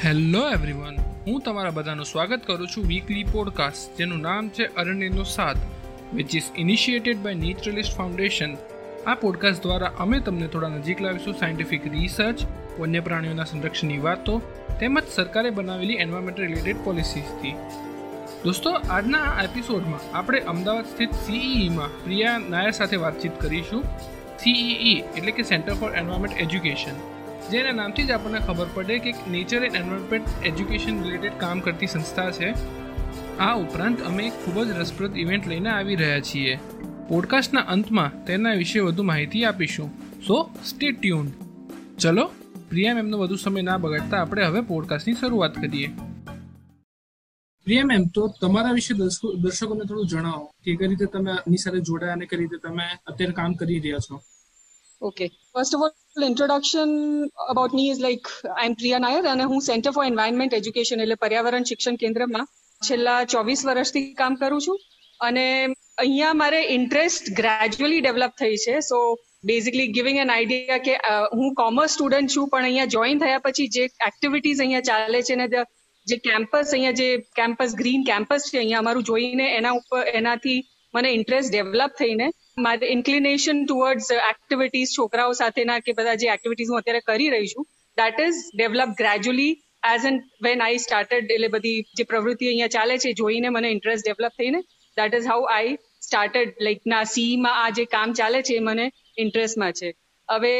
Hello everyone હું તમારા બધાનું સ્વાગત કરું છું વીકલી પોડકાસ્ટ જેનું નામ છે અરણ્યનો સાથ which is initiated by naturalist foundation આ પોડકાસ્ટ દ્વારા અમે તમને થોડા નજીક લાવીશું સાયન્ટિફિક રિસર્ચ વન્ય પ્રાણીઓના સંરક્ષણની વાતો તેમજ સરકારે બનાવેલી એન્વાયરમેન્ટ રિલેટેડ પોલિસીસથી દોસ્તો આજના આ એપિસોડમાં આપણે અમદાવાદ સ્થિત સીઈઈમાં e e પ્રિયા નાયર સાથે વાતચીત કરીશું સીઈઈ e એટલે કે સેન્ટર ફોર એન્વાયરમેન્ટ એજ્યુકેશન જેના નામથી જ આપણને ખબર પડે કે nature and environment education related કામ કરતી સંસ્થા છે આ ઉપરાંત અમે ખૂબ જ રસપ્રદ ઇવેન્ટ લઈને આવી રહ્યા છીએ પોડકાસ્ટના અંતમાં તેના વિશે વધુ માહિતી આપીશું સો સ્ટે ટ્યુન ચલો પ્રિયા મેમનો વધુ સમય ના બગાડતા આપણે હવે પોડકાસ્ટની શરૂઆત કરીએ પ્રિયા મેમ તો તમારા વિશે દર્શકોને થોડું જણાવો કે કઈ રીતે તમે આની સાથે જોડાયા અને કઈ રીતે તમે અત્યારે કામ કરી રહ્યા છો Okay. First of all, introduction about me is like I'm Priya Nair અને હું સેન્ટર ફોર એન્વાયરમેન્ટ એજ્યુકેશન એટલે પર્યાવરણ શિક્ષણ કેન્દ્રમાં છેલ્લા ચોવીસ વર્ષથી કામ કરું છું અને અહીંયા મારે ઇન્ટરેસ્ટ ગ્રેજ્યુઅલી ડેવલપ થઈ છે so basically giving an idea કે હું કોમર્સ સ્ટુડન્ટ છું પણ અહીંયા જોઈન થયા પછી જે એક્ટિવિટીઝ અહીંયા ચાલે છે ને જે કેમ્પસ અહીંયા જે કેમ્પસ ગ્રીન કેમ્પસ છે અહીંયા અમારું જોઈને એના ઉપર એનાથી મને ઇન્ટરેસ્ટ ડેવલપ થઈને મારે ઇન્કલિનેશન ટુવર્ડ્સ એક્ટિવિટીઝ છોકરાઓ સાથેના કે બધા જે એક્ટિવિટીઝ હું અત્યારે કરી રહી છું that is develop gradually as and when I started એટલે બધી જે પ્રવૃત્તિ અહીંયા ચાલે છે જોઈને મને ઇન્ટરેસ્ટ ડેવલપ થઈને that is how I started like ના સીમાં આ જે કામ ચાલે છે એ મને ઇન્ટરેસ્ટમાં છે હવે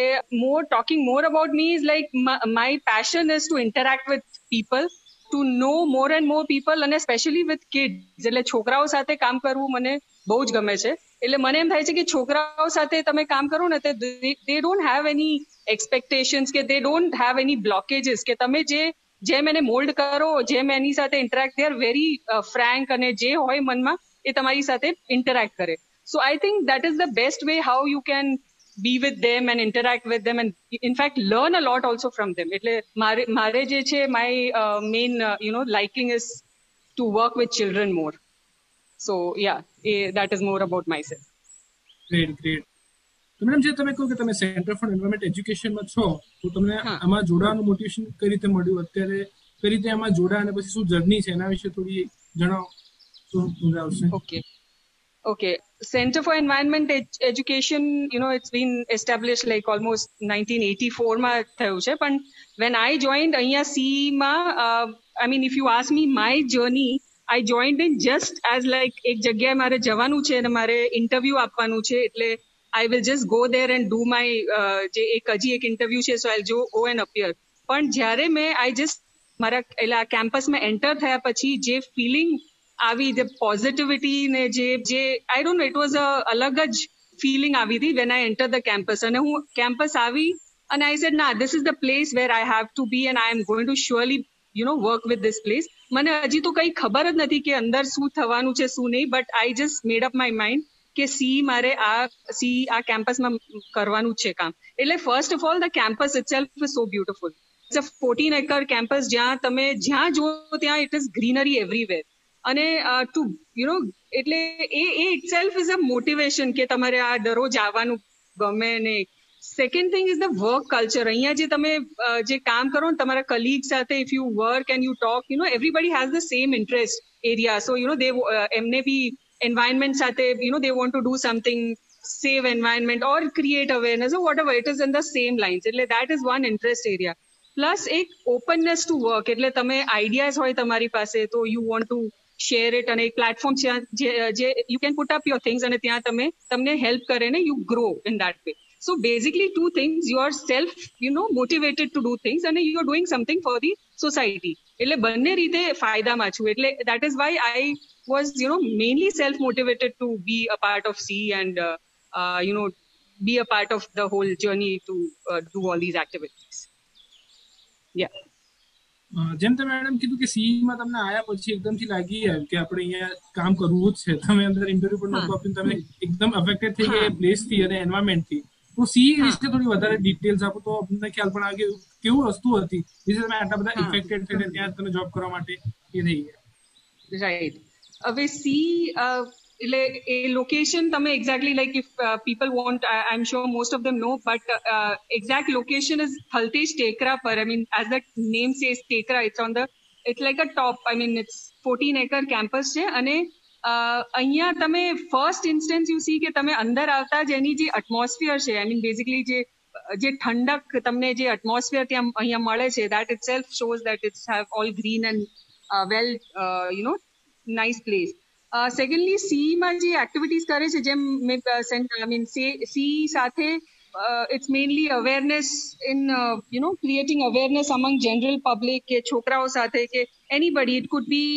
more talking more about me is like my passion is to interact with people to know more and more people અને સ્પેશિયલી વિથ કિડ્સ એટલે છોકરાઓ સાથે કામ કરવું મને બહુ જ ગમે છે એટલે મને એમ થાય છે કે છોકરાઓ સાથે તમે કામ કરો ને તે they don't have any expectation કે they don't have any blockages કે તમે જે જેમ એને મોલ્ડ કરો જેમ એની સાથે ઇન્ટરેક્ટ દે વેરી ફ્રેન્ક અને જે હોય મનમાં એ તમારી સાથે ઇન્ટરેક્ટ કરે so I think that is the best way how you can be with them and interact with them and in fact learn learn a lot also from એટલે મારે મારે જે છે my main you know liking is to work with children more so yeah એ that is more about myself great great તો madam જે તમે કહ્યું કે તમે સેન્ટર ફોર એન્વાયરમેન્ટ એજ્યુકેશનમાં છો તો તમને આમાં જોડાવાનું મોટિવેશન કઈ રીતે મળ્યું અત્યારે કઈ રીતે આમાં જોડા અને પછી શું જર્ની છે એના વિશે થોડી જણાવો તો મજા આવશે okay okay centre for environment education you know it's been establish like almost nineteen eighty ફોરમાં થયું છે પણ વેન આઈ જોઈન્ડ અહીંયા સીમાં I mean if you ask me my journey I joined in just as like એક જગ્યાએ મારે જવાનું છે અને મારે ઇન્ટરવ્યુ આપવાનું છે એટલે I will just go there and do my જે એક હજી એક ઇન્ટરવ્યુ છે સો આઈ જો ગો એન્ડ અપિયર પણ જ્યારે મેં આઈ જસ્ટ મારા એટલે આ કેમ્પસમાં એન્ટર થયા પછી જે ફિલિંગ આવી જે પોઝિટિવિટી ને જે જે I don't know it was a અલગ જ ફિલિંગ આવી હતી when I enter the campus અને હું કેમ્પસ આવી અને આઈ સેડ ના this is the place where I have to be and I am going to surely you know work with this place મને હજી તો કંઈ ખબર જ નથી કે અંદર શું થવાનું છે શું નહીં but I just made up my mind કે સી મારે આ સી આ કેમ્પસમાં કરવાનું છે કામ એટલે first of all the campus itself is so beautiful it's a fourteen acre campus જ્યાં તમે જ્યાં જુઓ ત્યાં ઇટ ઇઝ ગ્રીનરી એવરીવેર અને ટુ યુ નો એટલે એ એ itself is a motivation કે તમારે આ દરરોજ આવવાનું ગમે ને second thing is the work culture અહીંયા જે તમે જે કામ કરો ને તમારા કલીગ સાથે if you work and you talk you know everybody has the same interest area so you know they એમને બી એન્વાયરમેન્ટ સાથે you know they want to do something save environment or create awareness or whatever it is in the same lines એટલે that is one interest area plus એક openness to work એટલે તમે ideas હોય તમારી પાસે તો you want to share it અને એક પ્લેટફોર્મ છે જે you can put up your things અને ત્યાં તમે તમને હેલ્પ કરે ને you grow in that way So basically, two things: you are self, you know, motivated to do things, and you are doing something for the society. That is why I was, you know, mainly self-motivated to be a part of C and, uh, uh, you know, be a part of the whole journey to uh, do all these activities. Yeah. જેમ તમે madam કીધું કે સીમાં તમને આયા પછી એકદમથી લાગી ગયા કે આપણે અહીંયા કામ કરવું જ છે તમે અંદર ઇન્ટરવ્યુ પણ નહોતું આપ્યું તમે એકદમ અફેક્ટેડ થઈ ગયા તો સી વિશે થોડી વધારે ડિટેલ્સ આપો તો અમને ખ્યાલ પણ આવે કે કેવું વસ્તુ હતી વિશે તમે આટલા બધા ઇફેક્ટેડ થઈને ત્યાં તમે જોબ કરવા માટે એ થઈ ગયા રાઈટ હવે સી એટલે એ લોકેશન તમે exactly like if people want I am sure most of them know but exact location is Thaltej Tekra પર I mean as the name says Tekra it's on the it's like a top I mean it's fourteen acre campus છે અને અહીંયા તમે first instance you C કે તમે અંદર આવતા જ એની જે એટમોસ્ફિયર છે આઈ મીન બેઝિકલી જે જે ઠંડક તમને જે એટમોસ્ફિયર ત્યાં અહીંયા મળે છે that itself shows that it's have all green and well you know nice place secondly સીમાં જે એક્ટિવિટીઝ કરે છે જેમ સેન્ટ આઈ મીન સી સાથે it's mainly awareness in you know creating awareness among general public કે છોકરાઓ સાથે કે anybody it could be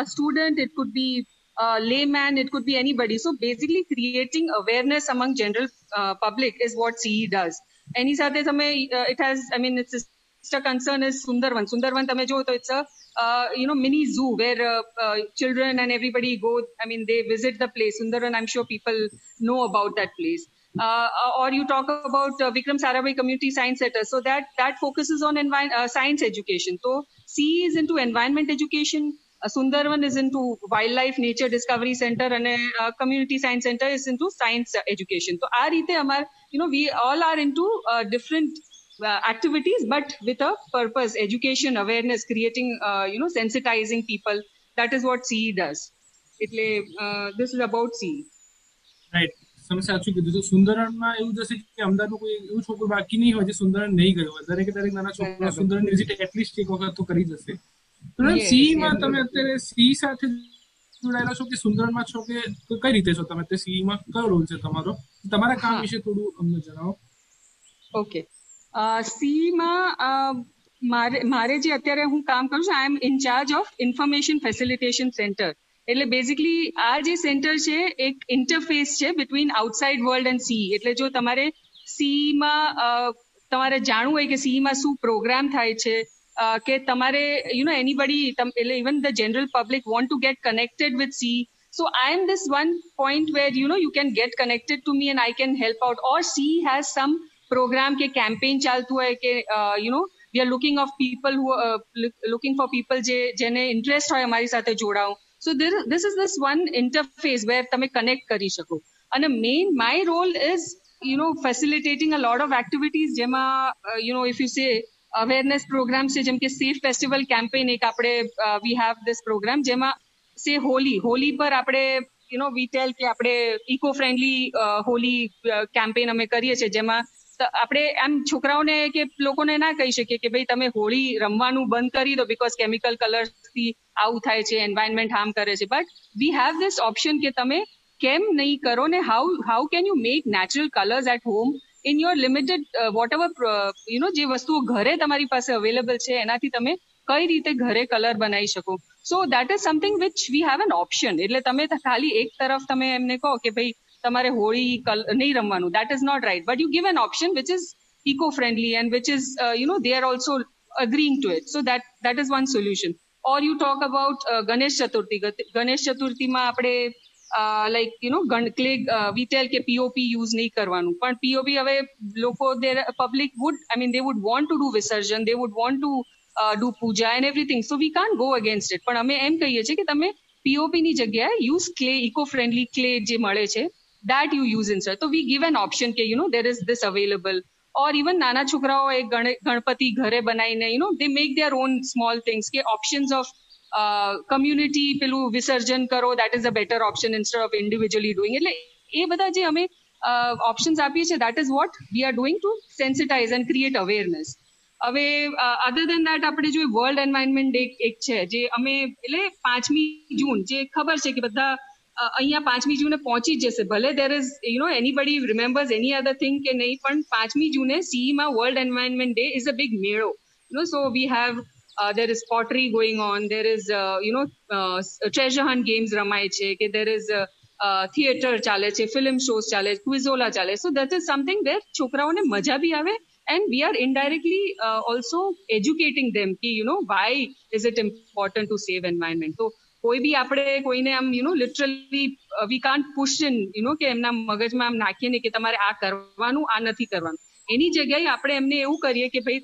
a student it could be uh, layman, it could be anybody. So basically creating awareness among general uh, public is what CE does. Any સાથે uh, it has, I mean, its a concern is Sundarvan. Sundarvan, તમે it's a uh, you know mini zoo where uh, uh, children and everybody go. I mean, they visit the place. Sundarvan, I'm sure people know about that place. Uh, or you talk about uh, Vikram Sarabhai Community Science Center. So that that focuses on envi- uh, science education. So CE is into environment education, Sundarvan is into wildlife nature discovery center and a uh, community science center is into science education. So, you know, we all are into uh, different uh, activities, but with a purpose, education, awareness, creating, you know, sensitizing people. That is what C does. It this is about C. Right. સમસ્યા આવી ગઈ તો સુંદરણમાં એવું જશે કે અમદાવાદમાં કોઈ એવું છોકરું બાકી નહીં હોય જે સુંદરણ નહીં કર્યો દરેક દરેક નાના છોકરા સુંદરણ વિઝિટ એટલીસ્ટ એક વખત તો કરી જશે સી તમે અત્યારે સી સાથે જોડાયેલા છો કે સુંદરમાં છો કે કઈ રીતે છો તમે સી તમારો તમારા કામ વિશે થોડું અમને જણાવો ઓકે સી માં મારે મારે જે અત્યારે હું કામ કરું છું I am incharge of information facilitation centre એટલે બેઝિકલી આ જે સેન્ટર છે એક ઇન્ટરફેસ છે between outside world and C એટલે જો તમારે સીમાં તમારે જાણવું હોય કે સી માં શું પ્રોગ્રામ થાય છે કે તમારે યુ નો એનીબડી એટલે even the general public want to get connected with C So I am this one point where you know you can get connected to me and I can help out. Or C has some program ke campaign chaltu hai ke uh, you know we are looking of people who are uh, looking for people je jene interest hoy amari sathe jodao. So there, this is this one interface where tame connect kari shako. And a main my role is you know facilitating a lot of activities jema uh, you know if you say awareness programme છે જેમ કે safe festival campaign એક આપણે વી have this programme જેમાં સે હોલી હોલી પર આપણે you know વી ટેલ કે આપણે ઇકો ફ્રેન્ડલી હોલી કેમ્પેઇન અમે કરીએ છીએ જેમાં આપણે એમ છોકરાઓને કે લોકોને ના કહી શકીએ કે ભાઈ તમે હોળી રમવાનું બંધ કરી દો બિકોઝ કેમિકલ કલર્સથી આવું થાય છે એન્વાયરમેન્ટ હાર્મ કરે છે but we have this option કે તમે કેમ નહીં કરો ને how how can you make natural colours at home in your limited whatever you know જે વસ્તુઓ ઘરે તમારી પાસે અવેલેબલ છે એનાથી તમે કઈ રીતે ઘરે કલર બનાવી શકો so that is something which we have an option એટલે તમે ખાલી એક તરફ તમે એમને કહો કે ભાઈ તમારે હોળી નહીં રમવાનું that is not right but you give an option which is eco friendly and which is you know they are also agreeing to it so that that is one solution or you talk about Ganesh Chaturthi Ganesh ચતુર્થીમાં આપણે like you નો ગણક્લે વીટેલ કે POP use નહીં કરવાનું પણ POP હવે લોકો there public would I mean they would want to do વિસર્જન they would want to do puja and everything so we can't go against it પણ અમે એમ કહીએ છીએ કે તમે પીઓપી ની જગ્યાએ use clay eco friendly clay જે મળે છે that you use in sir તો વી ગીવ એન ઓપ્શન કે you know there is this available or even નાના છોકરાઓ એ ગણપતિ ઘરે બનાવીને you know they make their own small things કે ઓપ્શન્સ ઓફ કમ્યુનિટી પેલું વિસર્જન કરો that is a better option instead of individually doing એટલે એ બધા જે અમે ઓપ્શન્સ આપીએ છીએ that is what we are doing to sensitise and create awareness હવે અધર દેન દેટ આપણે જોઈએ વર્લ્ડ એન્વાયરમેન્ટ ડે એક છે જે અમે એટલે પાંચમી જૂન જે ખબર છે કે બધા અહીંયા પાંચમી જૂને પહોંચી જશે ભલે there is you know anybody remembers any other thing કે નહીં પણ પાંચમી જૂને સીઈમાં world environment day is a big મેળો you know so we have Uh, there is pottery going on. There is, uh, you know, uh, treasure hunt games રમાય છે કે there is uh, uh, theater ચાલે છે film shows ચાલે છે quizola ચાલે so that is something where છોકરાઓને મજા બી આવે and we are indirectly uh, also educating them ki you know why is it important to save environment so કોઈ બી આપણે કોઈને આમ you know literally we can't push in you know કે એમના મગજમાં આમ નાખીને કે તમારે આ કરવાનું આ નથી કરવાનું એની જગ્યાએ આપણે એમને એવું કરીએ કે ભાઈ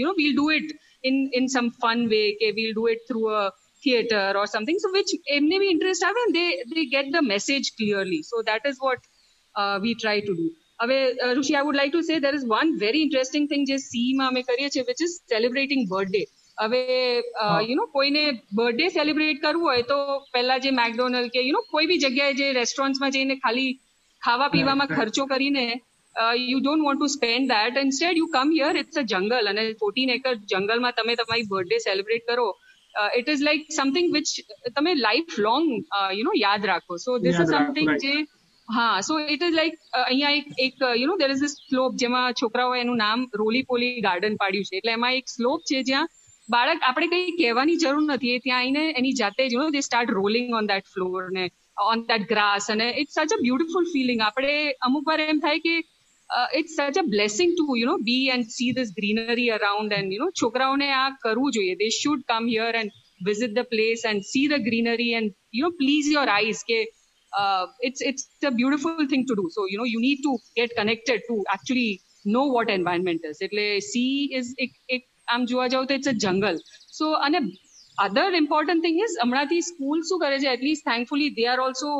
you know will do it in in some fun way okay, we'll do it through a theater or something so which maybe interest have and they they get the message clearly so that is what uh, we try to do away uh, i would like to say there is one very interesting thing just seema me kariye which is celebrating birthday હવે you know કોઈને birthday celebrate કરવું હોય તો પહેલા જે McDonald કે you નો કોઈ બી જગ્યાએ જે રેસ્ટોરન્ટમાં જઈને ખાલી ખાવા પીવામાં ખર્ચો કરીને uh, you don't want to spend that instead you come here it's a jungle અને ફોર્ટીન એકર જંગલમાં તમે તમારી બર્થડે સેલિબ્રેટ કરો it is like something which તમે લાઈફ લોંગ યુ નો યાદ રાખો સો ધીસ ઇઝ સમથિંગ જે હા સો ઇટ ઇઝ લાઈક અહીંયા એક એક you know there is a slope જેમાં છોકરાઓ એનું નામ રોલી પોલી ગાર્ડન પાડ્યું છે એટલે એમાં એક સ્લોપ છે જ્યાં બાળક આપણે કંઈ કહેવાની જરૂર નથી એ ત્યાં આવીને એની જાતે જ you know they start rolling on that floor ને ઓન દેટ ગ્રાસ અને it's such a beautiful feeling આપણે અમુક વાર એમ થાય કે uh, it's such a blessing to you know be and see this greenery around and you know છોકરાઓને આ they should come here and visit the place and see the greenery and you know please your eyes uh, it's it's a beautiful thing to do so you know you need to get connected to actually know what environment is એટલે sea is એક એક આમ જોવા જાવ તો it's a jungle so અને other important thing is હમણાંથી school શું કરે છે at least thankfully they are also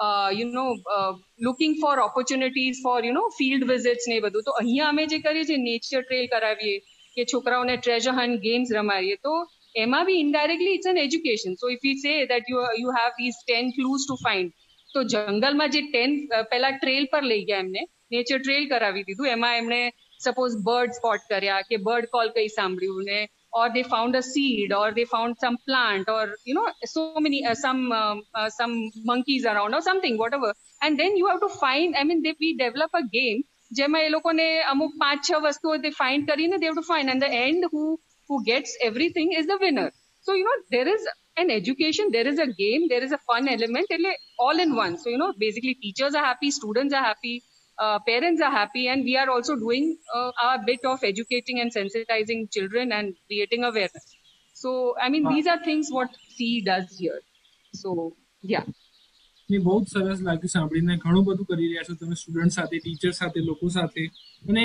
uh, you know uh, looking for opportunities for you know field visits ને બધું તો અહીંયા અમે જે કરીએ છીએ નેચર ટ્રેલ કરાવીએ કે છોકરાઓને ટ્રેઝર હન્ટ ગેમ્સ રમાડીએ તો એમાં બી indirectly it's an education so if you say that you you have these ten clues to find તો જંગલમાં જે ટેન પહેલા ટ્રેલ પર લઈ ગયા એમને નેચર ટ્રેલ કરાવી દીધું એમાં એમણે સપોઝ બર્ડ સ્પોટ કર્યા કે બર્ડ કોલ કઈ સાંભળ્યું ને or they found a seed or they found some plant or you know so many uh, some um, uh, some monkeys around or something whatever and then you have to find i mean they, we develop a game જેમાં એ લોકોને અમુક પાંચ છ વસ્તુઓ તે find કરીને they've to find and the end who who gets everything is the winner so you know there an education, there is a game, there is a fun element, all in one. So, you know, basically teachers are happy, students are happy, uh, parents are happy and we are also doing uh, our bit of educating and sensitizing children and creating awareness so i mean these are things what c does here so yeah એ બહુ જ સરસ લાગ્યું સાંભળીને ઘણું બધું કરી રહ્યા છો તમે સ્ટુડન્ટ સાથે ટીચર સાથે લોકો સાથે અને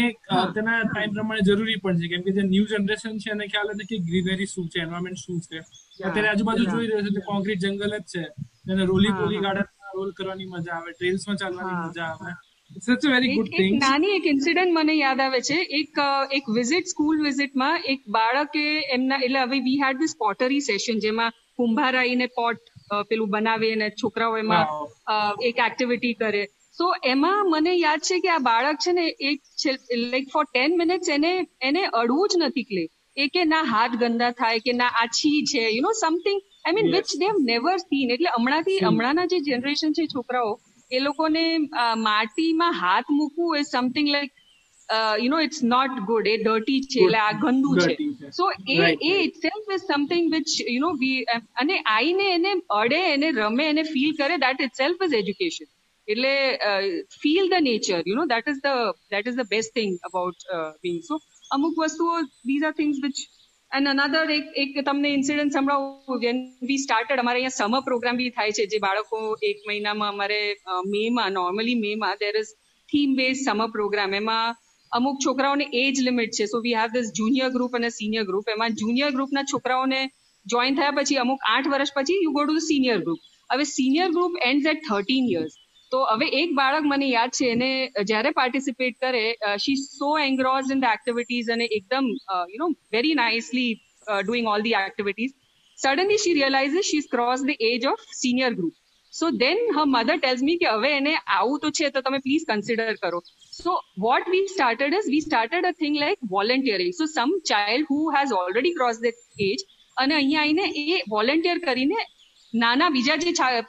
તેના ટાઈમ પ્રમાણે જરૂરી પણ છે કેમ કે જે ન્યૂ જનરેશન છે એને ખ્યાલ નથી કે ગ્રીનરી શું છે એન્વાયરમેન્ટ શું છે અત્યારે આજુબાજુ જોઈ રહ્યો છે કે કોન્ક્રીટ જંગલ જ છે અને રોલી પોલી ગાર્ડન રોલ કરવાની મજા આવે ટ્રેલ્સમાં ચાલવાની મજા આવે it's a very good thing એક નાની એક ઇન્સિડન્ટ મને યાદ આવે છે એક એક વિઝિટ સ્કૂલ વિઝિટમાં એક બાળકે એમના એટલે હવે we had this pottery session જેમાં કુંભારાઈને પોટ પેલું બનાવે અને છોકરાઓ એમાં એક એક્ટિવિટી કરે સો એમાં મને યાદ છે કે આ બાળક છે ને એક લાઈક ફોર ટેન મિનિટ્સ એને એને અડવું જ નથી ક્લે એ કે ના હાથ ગંદા થાય કે ના આ છી છે you know something I mean which they have never seen એટલે હમણાંથી હમણાંના જે જનરેશન છે છોકરાઓ એ લોકોને માટીમાં હાથ મૂકવું એ something like you know it's not good એ ડર્ટી છે એટલે આ ગંદુ છે સો એ એ itself is something which you know we અને આઈને એને અડે એને રમે એને ફીલ કરે that itself is education એટલે feel the nature you know that is the is the best thing about being so અમુક વસ્તુઓ these are things which and another એક એક તમને ઇન્સિડન્ટ સંભળાવું વેન વી સ્ટાર્ટેડ અમારે અહીંયા સમર પ્રોગ્રામ બી થાય છે જે બાળકો એક મહિનામાં અમારે મેમાં નોર્મલી મે માં there is theme base summer programme એમાં અમુક છોકરાઓને એજ લિમિટ છે so we have this junior group અને સિનિયર ગ્રુપ એમાં જુનિયર ગ્રુપના છોકરાઓને જોઈન થયા પછી અમુક આઠ વર્ષ પછી you go to senior group હવે senior group and at thirteen years તો હવે એક બાળક મને યાદ છે એને જ્યારે પાર્ટિસિપેટ કરે she so engrosses in the activities અને એકદમ you know very nicely doing all the activities suddenly she realise she is cross the edge of senior group so then her mother tells me કે હવે એને આવું તો છે તો તમે પ્લીઝ કન્સિડર કરો so what we started is we started a thing like volunteering so some child who has already cross the age અને અહીંયા આવીને એ વોલેન્ટિયર કરીને નાના બીજા જે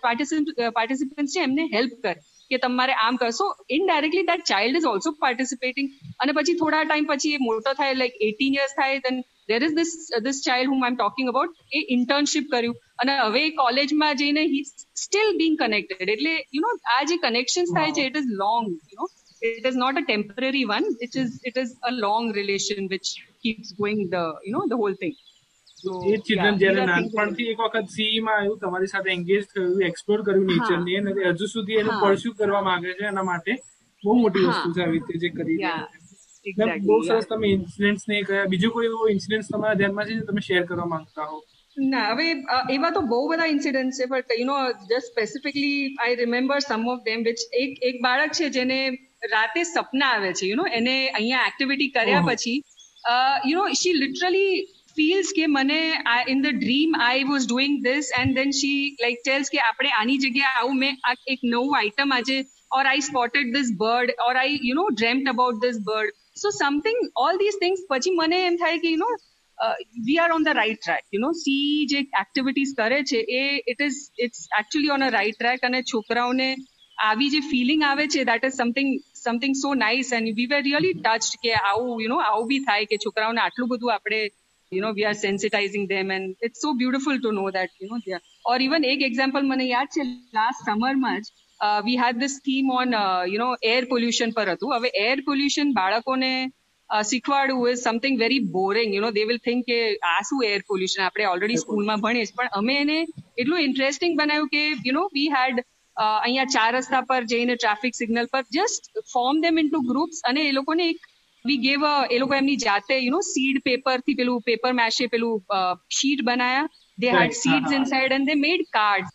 પાર્ટિસિપન્ટ છે એમને હેલ્પ કરે કે તમારે આમ કરશો indirectly that child is also participating અને પછી થોડા ટાઈમ પછી એ મોટો થાય લાઈક એટીન યર્સ થાય then there is this this child whom I talking about એ ઇન્ટર્નશીપ કર્યું અને હવે કોલેજમાં જઈને હી સ્ટીલ બીંગ કનેક્ટેડ એટલે યુ નો આ જે કનેક્શન થાય છે it is long you know it is not a temporary one it is it is a long relation which keeps going the you know the whole thing children જ્યારે નાનપણથી એક વખત C માં આવ્યું તમારી સાથે એન્ગેજ થયું એક્સપ્લોર કર્યું નેચર ને અને હજુ સુધી એને પરસ્યુ કરવા માંગે છે એના માટે બહુ મોટી વસ્તુ છે આવી રીતે જે કરી બહુ સરસ તમે ઇન્સિડન્ટ્સ ને કયા બીજું કોઈ એવો ઇન્સિડન્ટ્સ તમારા ધ્યાનમાં છે જે તમે શેર કરવા માંગતા હો ના હવે એવા તો બહુ બધા ઇન્સિડન્ટ છે but you know just specifically I remember some of them which એક એક બાળક છે જેને રાતે સપના આવે છે યુ નો એને અહીંયા એક્ટિવિટી કર્યા પછી you know she literally feels કે મને in the dream I was doing this and then she like tells કે આપણે આની જગ્યાએ આવું મેં એક નવું આઇટમ આજે or I spotted this bird or I you know dreamt about this bird so something all this things પછી મને એમ થાય કે you know we are on the right track you know C જે એક્ટિવિટીઝ કરે છે એ it is it's actually on a right track અને છોકરાઓને આવી જે ફિલિંગ આવે છે that is something something so nice and we were really touch કે આવું યુ નો આવું બી થાય કે છોકરાઓને આટલું બધું આપણે you know, we are sensitizing them and it's so beautiful to know that, you know, they are. Or even egg example, last summer much, uh, we had this theme on, uh, you know, air pollution. Paratu. Ave air pollution, ne, uh, is something very boring. You know, they will think, asu ah, air pollution. Apre already school ma bhanish. But ne, itlo interesting ke, you know, we had, uh, ahiya, par, jayne, traffic signal par, just form them into groups. And they we gave એ લોકો એમની જાતે you know seed paper થી પેલું paper મેશે પેલું sheet બનાયા they had seeds inside and they made card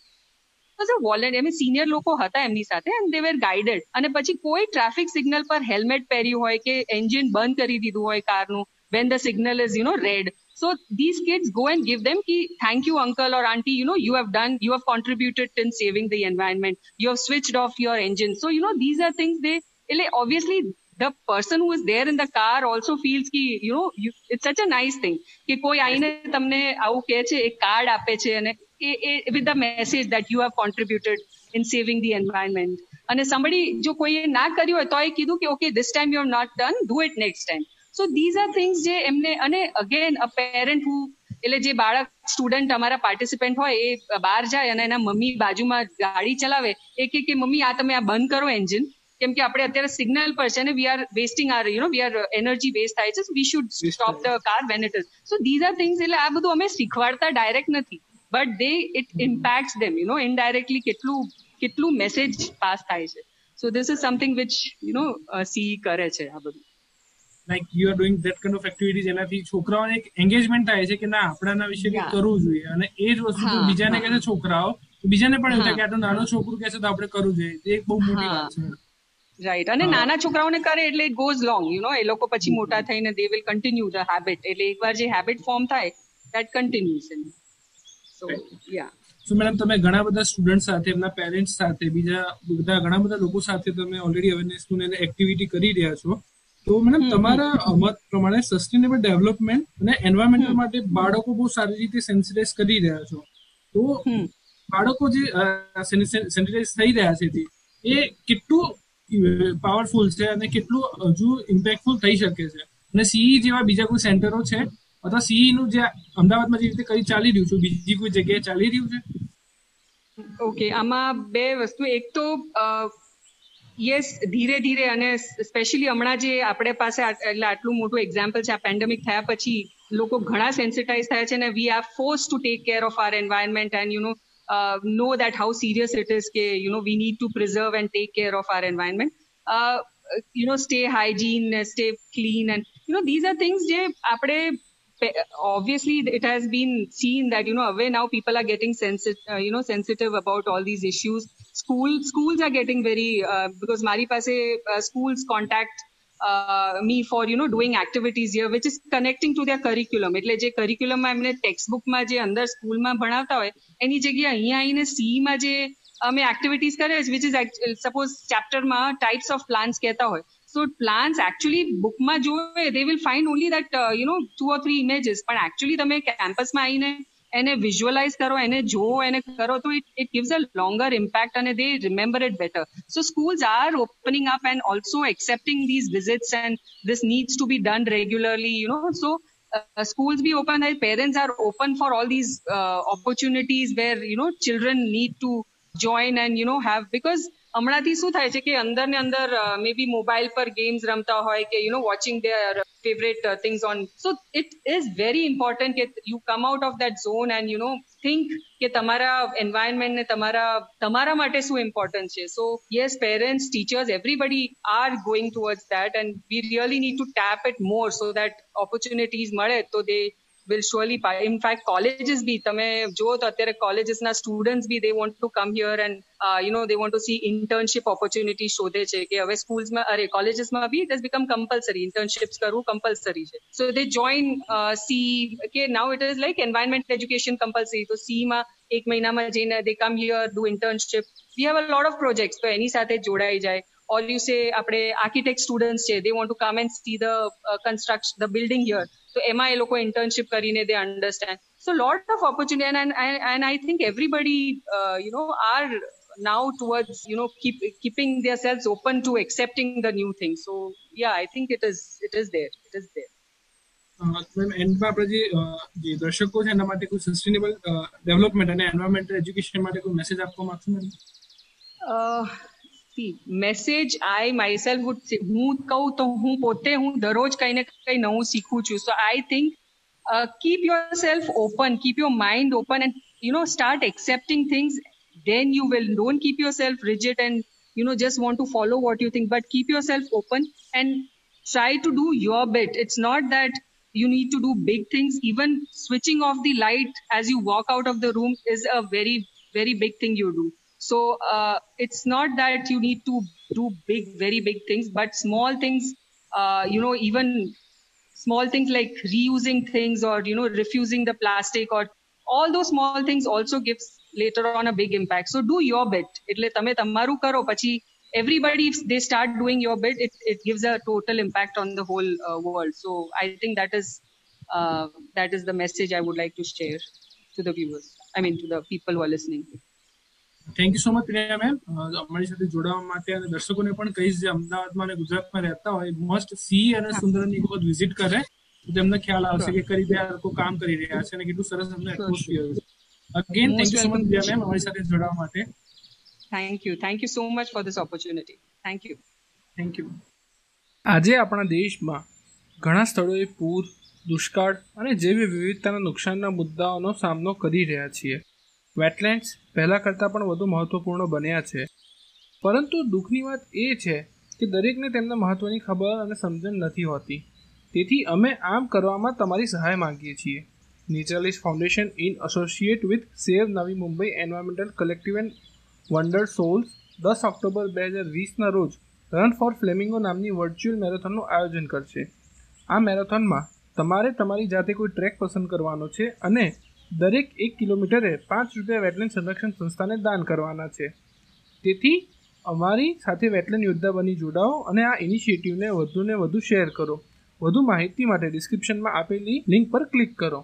was a વોલેન્ટ એમ સિનિયર લોકો હતા એમની સાથે એન્ડ દે વેર ગાઈડેડ અને પછી કોઈ ટ્રાફિક સિગ્નલ પર હેલ્મેટ પહેર્યું હોય કે એન્જિન બંધ કરી દીધું હોય કારનું when the signal is you know red so this kids go and give them કે thank you uncle or aunty you know you have done you have contributed in saving the environment you have switched off your engine so you know these are things they એટલે obviously the person who is there in the car also feels કી you know it's such a nice thing કે કોઈ આઈને તમને આવું કહે છે એક કાર્ડ આપે છે અને એ એ with the message that you have contributed in saving the environment અને સમડી જો કોઈએ ના કર્યું હોય તો એ કીધું કે okay this time you have not done do it next time so these are things જે એમને અને અગેન અ પેરેન્ટ હુ એટલે જે બાળક સ્ટુડન્ટ અમારા પાર્ટિસિપન્ટ હોય એ બહાર જાય અને એના મમ્મી બાજુમાં ગાડી ચલાવે એ કે મમ્મી આ તમે આ બંધ કરો એન્જિન કેમ કે આપણે અત્યારે સિગ્નલ પર છે અને we are wasting are you know we are energy waste થાય છે we should stop the car when it is so these are things એટલે આ બધું અમે શીખવાડતા ડાયરેક્ટ નથી but they it impact them you know indirectly કેટલું કેટલું મેસેજ પાસ થાય છે so this is something which you know C કરે છે આ બધું like you are doing that kind of activities એનાથી છોકરાઓને એક એન્ગેજમેન્ટ થાય છે કે ના આપણાના વિશે કંઈક કરવું જોઈએ અને એ જ વસ્તુ બીજાને કહે છે છોકરાઓ બીજાને પણ એવું થાય કે આટલું નાનો છોકરું કહે છે તો આપણે કરવું જોઈએ એ એક બહુ મોટી વાત છે રાઈટ અને નાના છોકરાઓને કરે એટલે it goes long you know એ લોકો પછી મોટા થઈને they will continue the habit એટલે એકવાર જે હેબિટ ફોર્મ થાય that continues so yeah so madam તમે ઘણા બધા સ્ટુડન્ટ સાથે એમના પેરેન્ટ્સ સાથે બીજા બધા ઘણા બધા લોકો સાથે તમે ઓલરેડી અવેરનેસ નું એક્ટિવિટી કરી રહ્યા છો તો મેડમ તમારા મત પ્રમાણે સસ્ટેનેબલ ડેવલપમેન્ટ અને એન્વાયરમેન્ટ માટે બાળકો બહુ સારી રીતે સેન્સિટાઇઝ કરી રહ્યા છો તો બાળકો જે સેન્સિટાઇઝ થઈ રહ્યા છે એ કેટલું પાવરફુલ છે અને કેટલું હજુ ઇમ્પેક્ટફુલ થઈ શકે છે અને સીઈ જેવા બીજા કોઈ સેન્ટરો છે અથવા સીઈ નું જે અમદાવાદમાં જે રીતે કઈ ચાલી રહ્યું છે બીજી કોઈ જગ્યાએ ચાલી રહ્યું છે ઓકે આમાં બે વસ્તુ એક તો યસ ધીરે ધીરે અને સ્પેશિયલી હમણાં જે આપણે પાસે એટલે આટલું મોટું એક્ઝામ્પલ છે આ પેન્ડેમિક થયા પછી લોકો ઘણા સેન્સિટાઇઝ થયા છે અને we are forced to take care of our environment and you know uh, know that how serious it is. Ke, you know, we need to preserve and take care of our environment. Uh, you know, stay hygiene, stay clean, and you know these are things. Je, apde, obviously it has been seen that you know away now people are getting sensitive, uh, you know, sensitive about all these issues. School schools are getting very uh, because Mari Pase uh, schools contact me for you know doing activities year which is connecting to their curriculum એટલે જે કરિક્યુલમમાં એમને text બુકમાં જે અંદર સ્કૂલમાં ભણાવતા હોય એની જગ્યાએ અહીંયા આવીને માં જે અમે એક્ટિવિટીઝ કરે છે વિચ ઇઝ સપોઝ ચેપ્ટરમાં ટાઈપ્સ ઓફ પ્લાન્ટ્સ કહેતા હોય સો પ્લાન્સ એકચ્યુઅલી બુકમાં જોવે they will find only that you know two or three images પણ એકચ્યુઅલી તમે કેમ્પસમાં આવીને એને વિઝ્યુઅલાઇઝ કરો એને જુઓ એને કરો તો it it gives a longer impact અને they remember it better so schools are opening up and also accepting these visits and this needs to be done regularly you know so uh, schools be open and parents are open for all these uh, opportunities where you know children need to join and you know have because હમણાંથી શું થાય છે કે અંદર ને અંદર મે બી mobile પર games રમતા હોય કે you know watching their favorite uh, things on so it is very important that you come out of that zone and you know think કે તમારા environment ને તમારા તમારા માટે શું ઇમ્પોર્ટન્ટ છે so yes parents teachers everybody are going towards that and we really need to tap it more so that opportunities મળે તો દે will surely buy. In fact, colleges bhi તમે જો તો અત્યારે colleges ના students B they want to come here and uh, you know they want to see internship opportunities શોધે છે કે હવે schools માં અરે colleges માં બી it has become compulsory internships કરવું compulsory છે. So they join uh, C કે now it is like environment education compulsory તો C માં એક મહિનામાં જઈને they come here do internship. We have a lot of projects તો એની સાથે જોડાઈ જાય. Or you say આપણે architect students છે they want to come and see the uh, construction the building here. તો એમાં એ લોકો ઇન્ટર્નશિપ કરીને they understand so lot of opportunity and and I think everybody you know are now towards you know keep keeping themselves open to accepting the new thing so yeah i think it is it is there it is there ma'am એન્ડમાં આપણે જે જે દર્શકો છે એના માટે કોઈ sustainable development અને એન્વાયરમેન્ટ એજ્યુકેશન માટે કોઈ મેસેજ આપવા માંગશો ma'am message I myself would હું કહું તો હું પોતે to દરરોજ કંઈ ને કંઈ નવું શીખું છું so I think keep yourself open keep your mind open and you know start accepting things then you will don't keep yourself rigid and you know just want to follow what you think but keep yourself open and try to do your bit it's not that you need to do big things even switching off the light as you walk out of the room is a very very big thing you do so uh, it's not that you need to do big, very big things, but small things, uh, you know, even small things like reusing things or, you know, refusing the plastic or all those small things also gives later on a big impact. So do your bit. everybody if they start doing your bit it, it gives a total impact on the whole uh, world so i think that is uh, that is the message i would like to share to the viewers i mean to the people who are listening thank you so much Priya ma'am અમારી સાથે જોડાવા માટે અને દર્શકોને પણ કહીશ જે અમદાવાદમાં અને ગુજરાતમાં રહેતા હોય મસ્ટ સી અને સુંદર નિકોબાર વિઝિટ કરે તો તેમને ખ્યાલ આવશે કે કઈ રીતે લોકો કામ કરી રહ્યા છે અને કેટલું સરસ એમને એટમોસ્ફિયર છે again thank you so much Priya ma'am અમારી સાથે જોડાવા માટે thank you thank you so much for this opportunity thank you thank you આજે આપણા દેશમાં ઘણા સ્થળોએ પૂર દુષ્કાળ અને જેવી વિવિધતાના નુકસાનના મુદ્દાઓનો સામનો કરી રહ્યા છીએ વેટલેન્ડ્સ પહેલાં કરતાં પણ વધુ મહત્ત્વપૂર્ણ બન્યા છે પરંતુ દુઃખની વાત એ છે કે દરેકને તેમના મહત્ત્વની ખબર અને સમજણ નથી હોતી તેથી અમે આમ કરવામાં તમારી સહાય માગીએ છીએ naturalist foundation in associate with save Navi Mumbai environmental collective and wonder souls દસ ઓક્ટોબર બે હજાર વીસના રોજ રન ફોર ફ્લેમિંગો નામની વર્ચ્યુઅલ મેરેથોનનું આયોજન કરશે આ મેરેથોનમાં તમારે તમારી જાતે કોઈ ટ્રેક પસંદ કરવાનો છે અને દરેક એક કિલોમીટરે પાંચ રૂપિયા વેટલેન્ડ સંરક્ષણ સંસ્થાને દાન કરવાના છે તેથી અમારી સાથે વેટલેન્ડ યોદ્ધા બની જોડાઓ અને આ ઇનિશિયેટિવને વધુને વધુ શેર કરો વધુ માહિતી માટે ડિસ્ક્રિપ્શનમાં આપેલી લિંક પર ક્લિક કરો